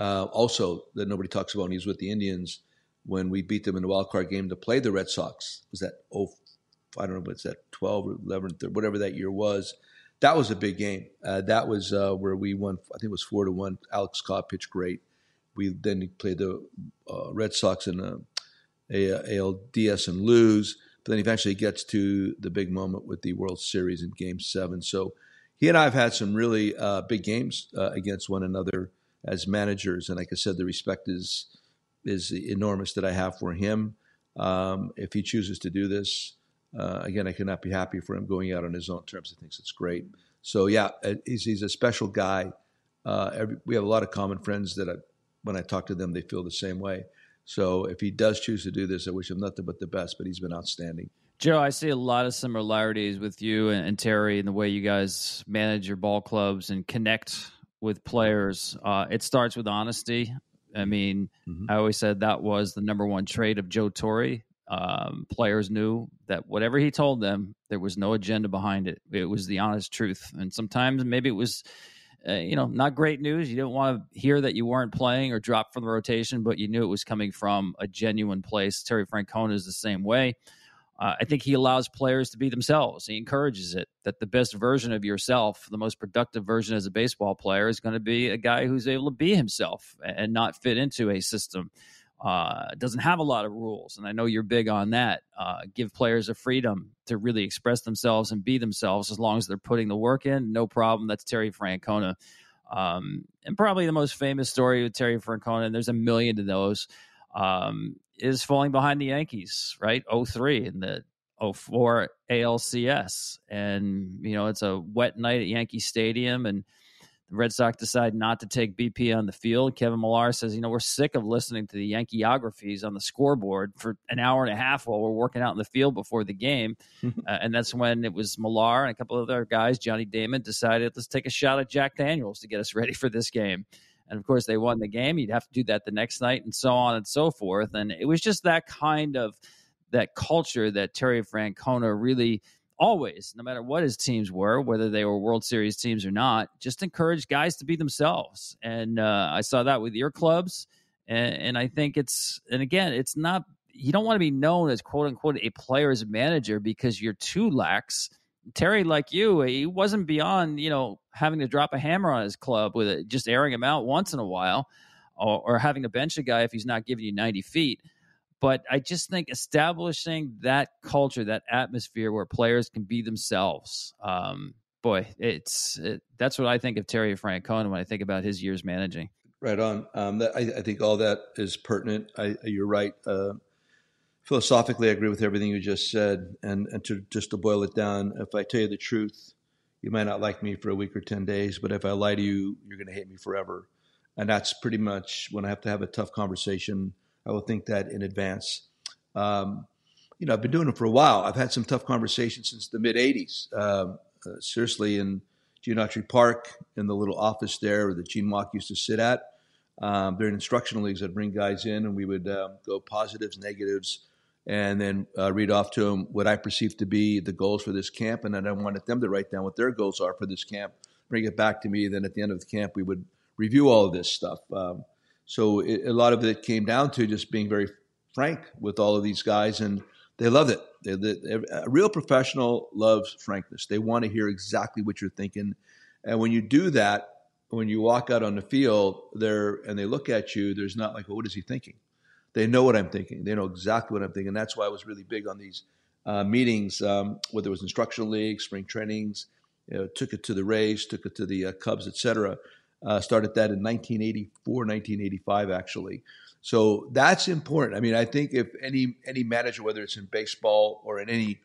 uh, also that nobody talks about. And he's with the Indians when we beat them in the wild card game to play the Red Sox. Was that oh, I don't know, what's that twelve or eleven, whatever that year was that was a big game. Uh, that was uh, where we won. I think it was four to one. Alex Cobb pitched great. We then played the uh, Red Sox in a, a, ALDS and lose, but then eventually gets to the big moment with the World Series in Game Seven. So he and I have had some really uh, big games uh, against one another as managers, and like I said, the respect is is enormous that I have for him. Um, if he chooses to do this, uh, again, I cannot be happy for him going out on his own terms. He thinks it's great. So yeah, uh, he's, he's a special guy. Uh, every, we have a lot of common friends that I, when I talk to them, they feel the same way. So if he does choose to do this, I wish him nothing but the best. But he's been outstanding. Joe, I see a lot of similarities with you and, and Terry in the way you guys manage your ball clubs and connect with players. Uh, it starts with honesty. I mean, mm-hmm. I always said that was the number one trait of Joe Torre um, players knew that whatever he told them, there was no agenda behind it. It was the honest truth. And sometimes maybe it was, uh, you know, not great news. You didn't want to hear that you weren't playing or dropped from the rotation, but you knew it was coming from a genuine place. Terry Francona is the same way. Uh, I think he allows players to be themselves. He encourages it that the best version of yourself, the most productive version as a baseball player, is going to be a guy who's able to be himself and not fit into a system uh, doesn't have a lot of rules, and I know you're big on that. Uh, give players a freedom to really express themselves and be themselves as long as they're putting the work in. No problem. That's Terry Francona. Um, and probably the most famous story with Terry Francona, and there's a million of those, um, is falling behind the Yankees, right? 03 in the 04 ALCS. And, you know, it's a wet night at Yankee Stadium, and The Red Sox decide not to take BP on the field. Kevin Millar says, you know, we're sick of listening to the Yankeeographies on the scoreboard for an hour and a half while we're working out in the field before the game. uh, and that's when it was Millar and a couple of other guys, Johnny Damon, decided let's take a shot at Jack Daniels to get us ready for this game. And of course, they won the game. You'd have to do that the next night, and so on and so forth. And it was just that kind of that culture that Terry Francona really always, no matter what his teams were, whether they were World Series teams or not, just encourage guys to be themselves. And uh, I saw that with your clubs, and, and I think it's and again, it's not you don't want to be known as quote unquote a player's manager because you're too lax. Terry, like you, he wasn't beyond you know having to drop a hammer on his club with it, just airing him out once in a while, or, or having to bench a guy if he's not giving you 90 feet. But I just think establishing that culture, that atmosphere where players can be themselves. Um, boy, it's it, that's what I think of Terry Francona when I think about his years managing. Right on. Um, that, I, I, think all that is pertinent. I, you're right. Uh, philosophically, I agree with everything you just said. And, and to just to boil it down, if I tell you the truth, you might not like me for a week or 10 days, but if I lie to you, you're going to hate me forever. And that's pretty much when I have to have a tough conversation I will think that in advance. Um, you know, I've been doing it for a while. I've had some tough conversations since the mid '80s. Um, uh, seriously, in Gene Park, in the little office there that Gene Mauch used to sit at. Um, during instructional leagues, I'd bring guys in and we would um, go positives, negatives, and then uh, read off to them what I perceived to be the goals for this camp. And then I wanted them to write down what their goals are for this camp, bring it back to me. Then at the end of the camp, we would review all of this stuff. Um, so it, a lot of it came down to just being very frank with all of these guys, and they loved it. They, they, a real professional loves frankness. They want to hear exactly what you're thinking, and when you do that, when you walk out on the field there and they look at you, there's not like, well, what is he thinking? They know what I'm thinking. They know exactly what I'm thinking. That's why I was really big on these uh, meetings, um, whether it was instructional league, spring trainings, you know, took it to the Rays, took it to the uh, Cubs, et cetera. Uh, started that in 1984, 1985, actually. So that's important. I mean, I think if any any manager, whether it's in baseball or in any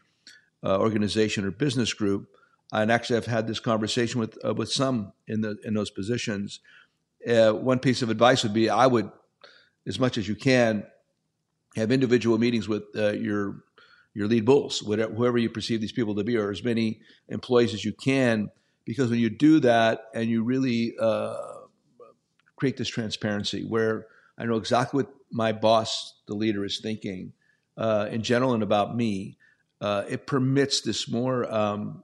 uh, organization or business group, and actually I've had this conversation with uh, with some in the in those positions. Uh, one piece of advice would be I would, as much as you can, have individual meetings with uh, your your lead bulls, whatever, whoever you perceive these people to be, or as many employees as you can because when you do that and you really uh, create this transparency where I know exactly what my boss, the leader, is thinking uh, in general and about me, uh, it permits this more um,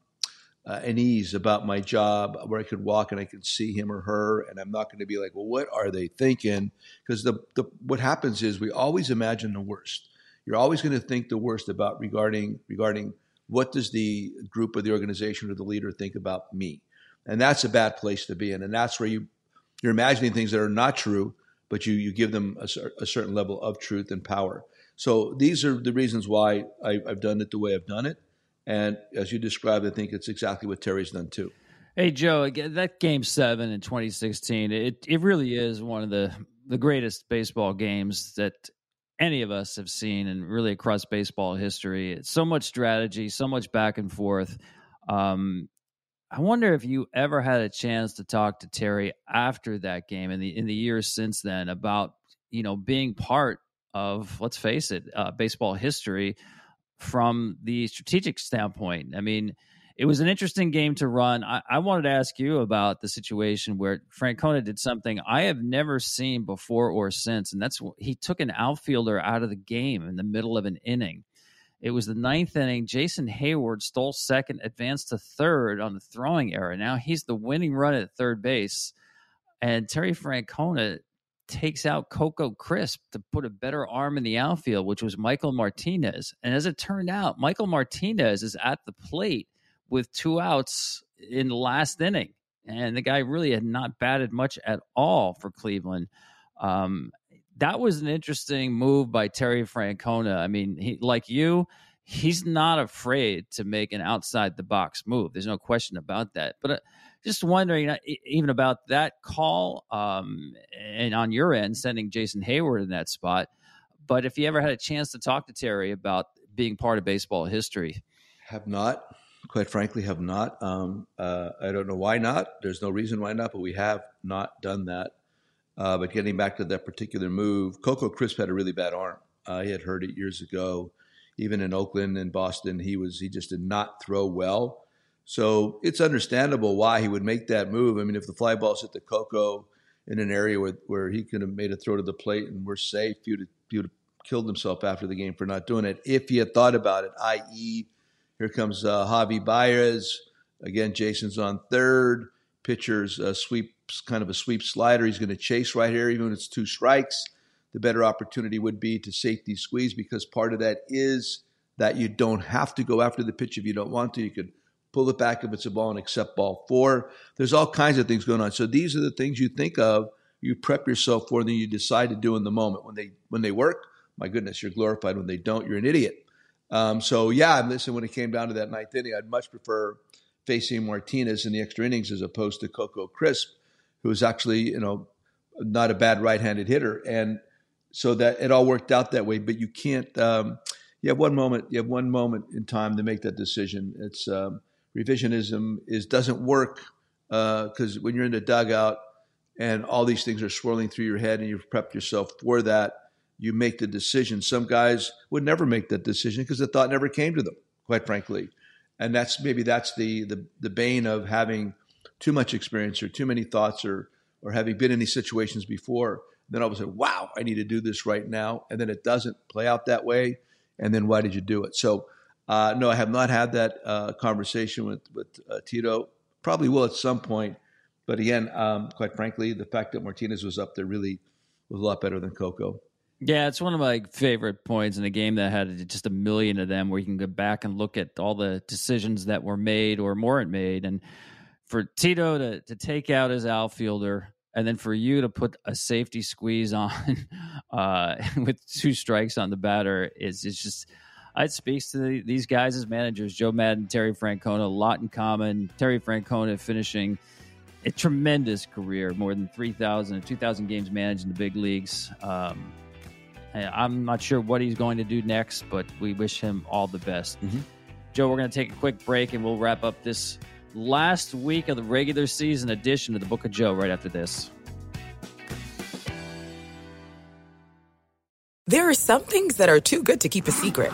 uh, an ease about my job where I could walk and I could see him or her, and I'm not going to be like, well, what are they thinking? Because the, the what happens is we always imagine the worst. You're always going to think the worst about regarding regarding what does the group or the organization or the leader think about me? And that's a bad place to be in. And that's where you, you're imagining things that are not true, but you, you give them a, a certain level of truth and power. So these are the reasons why I, I've done it the way I've done it. And as you described, I think it's exactly what Terry's done too. Hey Joe, that game seven in 2016, it it really is one of the the greatest baseball games that any of us have seen and really across baseball history. It's so much strategy, so much back and forth. Um, I wonder if you ever had a chance to talk to Terry after that game in the in the years since then about you know being part of let's face it uh, baseball history from the strategic standpoint. I mean, it was an interesting game to run. I, I, wanted to ask you about the situation where Francona did something I have never seen before or since, and that's he took an outfielder out of the game in the middle of an inning. It was the ninth inning. Jason Heyward stole second, advanced to third on the throwing error. Now he's the winning run at third base, and Terry Francona takes out Coco Crisp to put a better arm in the outfield, which was Michael Martinez. And as it turned out, Michael Martinez is at the plate with two outs in the last inning. And the guy really had not batted much at all for Cleveland. Um, that was an interesting move by Terry Francona. I mean, he, like you, he's not afraid to make an outside the box move. There's no question about that. But uh, just wondering, uh, even about that call, um, and on your end, sending Jason Heyward in that spot. But if you ever had a chance to talk to Terry about being part of baseball history, have not. quite frankly, have not. Um, uh, I don't know why not. There's no reason why not, but we have not done that. Uh, but getting back to that particular move, Coco Crisp had a really bad arm. Uh, he had heard it years ago. Even in Oakland and Boston, he was he just did not throw well. So it's understandable why he would make that move. I mean, if the fly balls hit the Coco in an area where, where he could have made a throw to the plate and we're safe, he would, have, he would have killed himself after the game for not doing it. If he had thought about it, i.e., here comes uh, Javi Baez. Again, Jason's on third. Pitcher's uh, kind of a sweep slider. He's going to chase right here, even when it's two strikes. The better opportunity would be to safety squeeze because part of that is that you don't have to go after the pitch if you don't want to. You could pull it back if it's a ball and accept ball four. There's all kinds of things going on. So these are the things you think of, you prep yourself for, then you decide to do in the moment. When they when they work, my goodness, you're glorified. When they don't, you're an idiot. Um, so yeah, I listen, when it came down to that ninth inning, I'd much prefer facing Martinez in the extra innings as opposed to Coco Crisp, who is actually, you know, not a bad right-handed hitter. And so that it all worked out that way. But you can't. Um, you have one moment. You have one moment in time to make that decision. It's um, revisionism is doesn't work because uh, when you're in the dugout and all these things are swirling through your head and you've prepped yourself for that, you make the decision. Some guys would never make that decision because the thought never came to them, quite frankly. And that's maybe that's the the, the bane of having too much experience or too many thoughts or or having been in these situations before. Then all of a sudden, wow, I need to do this right now, and then it doesn't play out that way. And then why did you do it? So uh, no, I have not had that uh, conversation with with uh, Tito. Probably will at some point, but again, um, quite frankly, the fact that Martinez was up there really was a lot better than Coco. Yeah, it's one of my favorite points in a game that had just a million of them, where you can go back and look at all the decisions that were made or weren't made, and for Tito to to take out his outfielder and then for you to put a safety squeeze on uh, with two strikes on the batter is is just it speaks to the, these guys as managers, Joe Maddon, Terry Francona, a lot in common. Terry Francona finishing a tremendous career, more than 3,000 2,000 games managed in the big leagues. Um, I'm not sure what he's going to do next, but we wish him all the best. Mm-hmm. Joe, we're going to take a quick break and we'll wrap up this last week of the regular season edition of the Book of Joe right after this. There are some things that are too good to keep a secret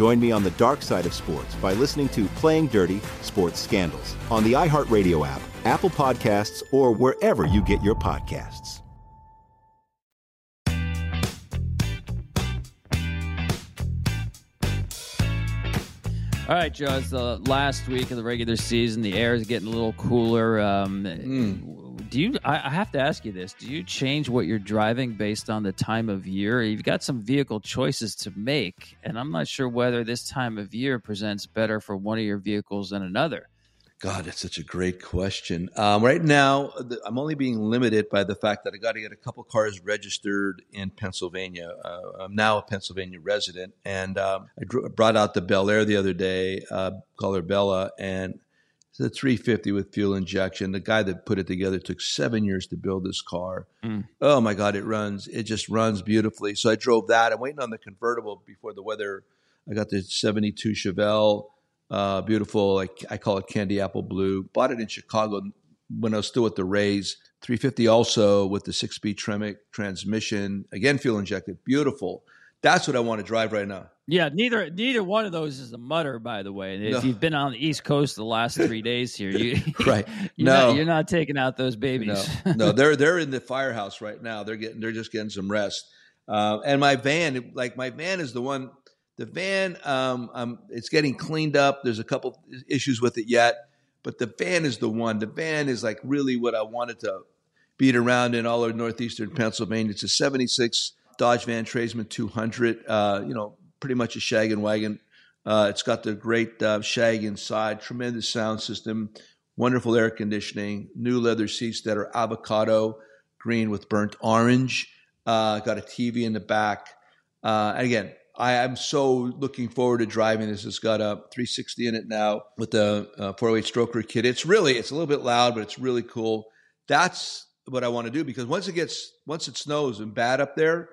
Join me on the dark side of sports by listening to Playing Dirty Sports Scandals on the iHeartRadio app Apple Podcasts, or wherever you get your podcasts. All right, Joe. It's the last week of the regular season. The air is getting a little cooler. Um, mm. Do you? I, I have to ask you this: Do you change what you're driving based on the time of year? You've got some vehicle choices to make, and I'm not sure whether this time of year presents better for one of your vehicles than another. God, that's such a great question. Um, right now, I'm only being limited by the fact that I got to get a couple cars registered in Pennsylvania. Uh, I'm now a Pennsylvania resident, and um, I dr- brought out the Bel Air the other day, uh, color Bella, and a 350 with fuel injection. The guy that put it together took seven years to build this car. Mm. Oh my God, it runs! It just runs beautifully. So I drove that. I'm waiting on the convertible before the weather. I got the 72 Chevelle uh, beautiful, like I call it candy apple blue. Bought it in Chicago when I was still with the Rays. 350 also with the six speed Tremec transmission, again fuel injected, beautiful. That's what I want to drive right now. Yeah, neither neither one of those is a mutter, by the way. If no. you've been on the East Coast the last three days here, you right? You're no, not, you're not taking out those babies. No, no, they're they're in the firehouse right now. They're getting they're just getting some rest. Uh, and my van, like my van, is the one the van, um, um, it's getting cleaned up. There's a couple issues with it yet, but the van is the one. The van is like really what I wanted to beat around in all of northeastern Pennsylvania. It's a 76 Dodge Van Tradesman 200, uh, you know, pretty much a shag and wagon. Uh, it's got the great uh, shag inside, tremendous sound system, wonderful air conditioning, new leather seats that are avocado green with burnt orange. Uh, got a TV in the back. Uh, and again, I am so looking forward to driving this. It's got a 360 in it now with the uh, 408 stroker kit. It's really, it's a little bit loud, but it's really cool. That's what I want to do because once it gets, once it snows and bad up there,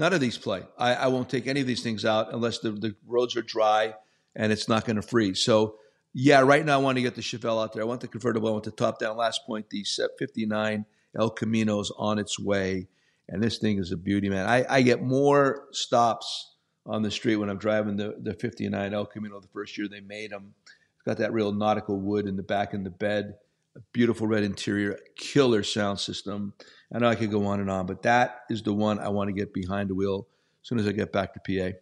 none of these play. I, I won't take any of these things out unless the, the roads are dry and it's not going to freeze. So, yeah, right now I want to get the Chevelle out there. I want the convertible. I want the top down. Last point, the 59 El Camino's on its way. And this thing is a beauty, man. I, I get more stops on the street when I'm driving the, the 59 El Camino the first year they made them. It's got that real nautical wood in the back in the bed, beautiful red interior, killer sound system. I know I could go on and on, but that is the one I want to get behind the wheel as soon as I get back to PA.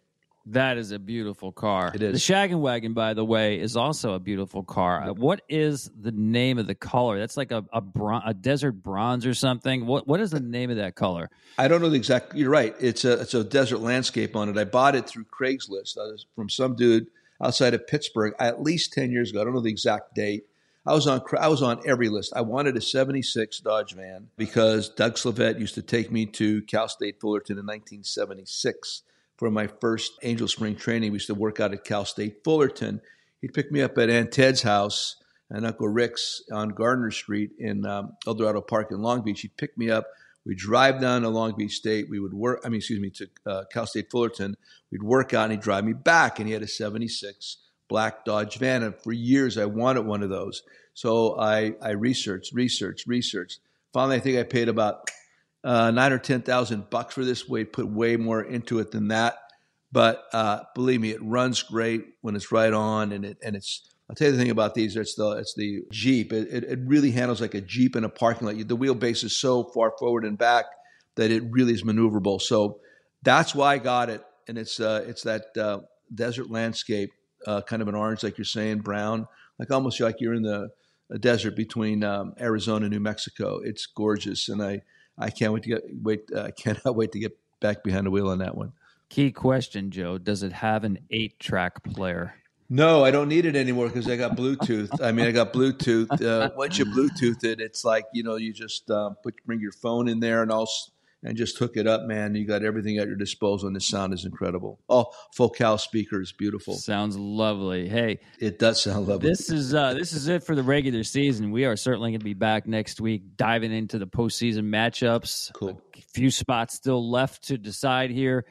That is a beautiful car. It is. The Shaggin' Wagon, by the way, is also a beautiful car. Yep. What is the name of the color? That's like a a, bron- a, desert bronze or something. What what is the name of that color? I don't know the exact. You're right. It's a it's a desert landscape on it. I bought it through Craigslist from some dude outside of Pittsburgh at least ten years ago. I don't know the exact date. I was on I was on every list. I wanted a '76 Dodge van because Doug Slavett used to take me to Cal State Fullerton in 1976 for my first Angel Spring training. We used to work out at Cal State Fullerton. He'd pick me up at Aunt Ted's house and Uncle Rick's on Gardner Street in um, El Dorado Park in Long Beach. He'd pick me up. We'd drive down to Long Beach State. We would work, I mean, excuse me, to uh, Cal State Fullerton. We'd work out and he'd drive me back. And he had a 76 black Dodge van. And for years, I wanted one of those. So I, I researched, researched, researched. Finally, I think I paid about uh, nine or ten thousand bucks for this. We put way more into it than that, but uh, believe me, it runs great when it's right on, and it and it's. I'll tell you the thing about these. It's the it's the Jeep. It, it, it really handles like a Jeep in a parking lot. The wheelbase is so far forward and back that it really is maneuverable. So that's why I got it, and it's uh, it's that uh, desert landscape, uh, kind of an orange, like you're saying, brown, like almost like you're in the desert between um, Arizona and New Mexico. It's gorgeous, and I I can't wait to get wait. Uh, I cannot wait to get back behind the wheel on that one. Key question, Joe: Does it have an eight-track player? No, I don't need it anymore because I got Bluetooth. I mean, I got Bluetooth. Uh, once you Bluetooth it, it's like you know, you just uh, put bring your phone in there and all and just hook it up, man. You got everything at your disposal, and the sound is incredible. Oh, Focal speakers, beautiful. Sounds lovely. Hey, it does sound lovely. This is uh, this is it for the regular season. We are certainly going to be back next week, diving into the postseason matchups. Cool. A few spots still left to decide here.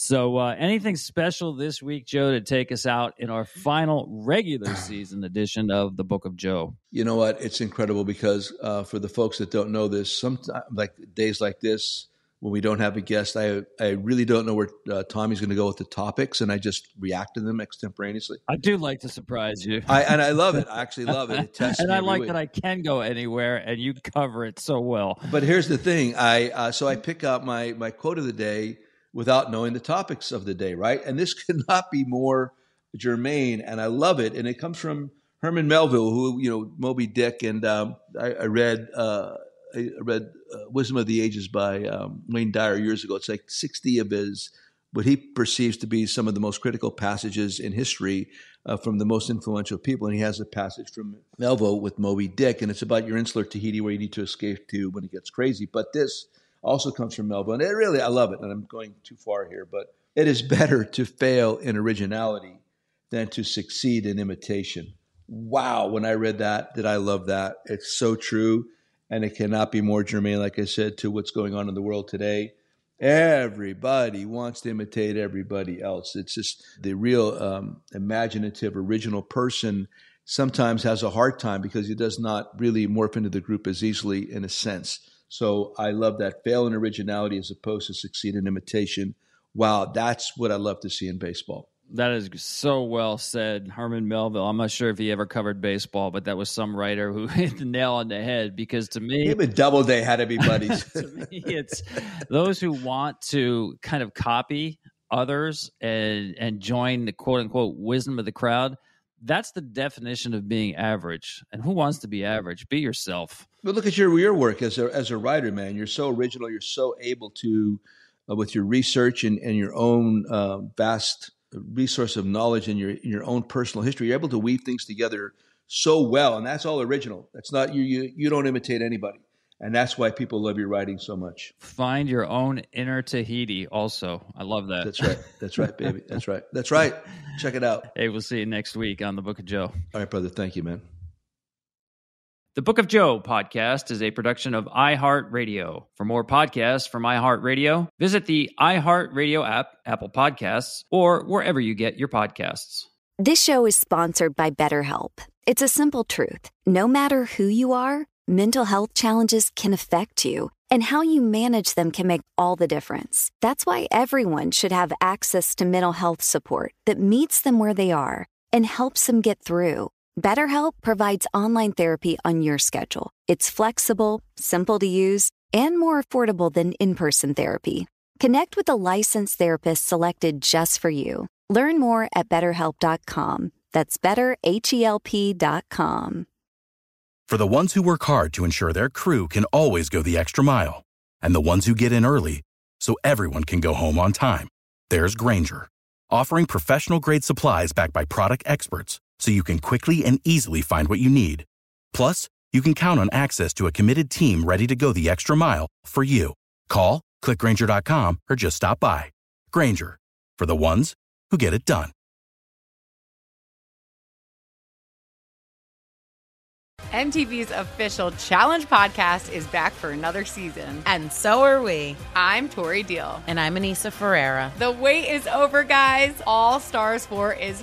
So, uh, anything special this week, Joe, to take us out in our final regular season edition of the Book of Joe? You know what? It's incredible because uh, for the folks that don't know this, some like days like this, when we don't have a guest, I I really don't know where uh, Tommy's going to go with the topics, and I just react to them extemporaneously. I do like to surprise you, I, and I love it. I actually love it. It and I like week. that I can go anywhere, and you cover it so well. But here's the thing: I uh, so I pick out my my quote of the day without knowing the topics of the day, right? And this could not be more germane, and I love it. And it comes from Herman Melville, who you know Moby Dick, and um, I, I, read uh, I read uh, Wisdom of the Ages by um, Wayne Dyer years ago. It's like 60 of his, what he perceives to be some of the most critical passages in history uh, from the most influential people. And he has a passage from Melville with Moby Dick, and it's about your insular Tahiti where you need to escape to when it gets crazy. But this also comes from Melville. It really, I love it. And I'm going too far here, but it is better to fail in originality than to succeed in imitation. Wow, when I read that, did I love that? It's so true. And it cannot be more germane, like I said, to what's going on in the world today. Everybody wants to imitate everybody else. It's just the real um, imaginative, original person sometimes has a hard time because he does not really morph into the group as easily, in a sense. So I love that fail in originality as opposed to succeed in imitation. Wow, that's what I love to see in baseball. That is so well said, Herman Melville. I'm not sure if he ever covered baseball, but that was some writer who hit the nail on the head. Because to me, and Doubleday had to be buddies. to me, it's those who want to kind of copy others and and join the quote unquote wisdom of the crowd. That's the definition of being average. And who wants to be average? Be yourself. But look at your your work as a as a writer, man. You're so original. You're so able to, uh, with your research and and your own uh, vast resource of knowledge and your in your own personal history. You're able to weave things together so well, and that's all original. That's not you. You you don't imitate anybody, and that's why people love your writing so much. Find your own inner Tahiti. Also, I love that. That's right. That's right, baby. That's right. That's right. Check it out. Hey, we'll see you next week on the Book of Joe. All right, brother. Thank you, man. The Book of Joe podcast is a production of iHeartRadio. For more podcasts from iHeartRadio, visit the iHeartRadio app, Apple Podcasts, or wherever you get your podcasts. This show is sponsored by BetterHelp. It's a simple truth. No matter who you are, mental health challenges can affect you, and how you manage them can make all the difference. That's why everyone should have access to mental health support that meets them where they are and helps them get through. BetterHelp provides online therapy on your schedule. It's flexible, simple to use, and more affordable than in person therapy. Connect with a licensed therapist selected just for you. Learn more at betterhelp.com. That's betterhelp.com. For the ones who work hard to ensure their crew can always go the extra mile, and the ones who get in early so everyone can go home on time, there's Grainger, offering professional grade supplies backed by product experts so you can quickly and easily find what you need. Plus, you can count on access to a committed team ready to go the extra mile for you. Call, clickgrainger.com, or just stop by. Grainger, for the ones who get it done. MTV's official Challenge podcast is back for another season. And so are we. I'm Tori Deal. And I'm Anissa Ferreira. The wait is over, guys. All Stars 4 is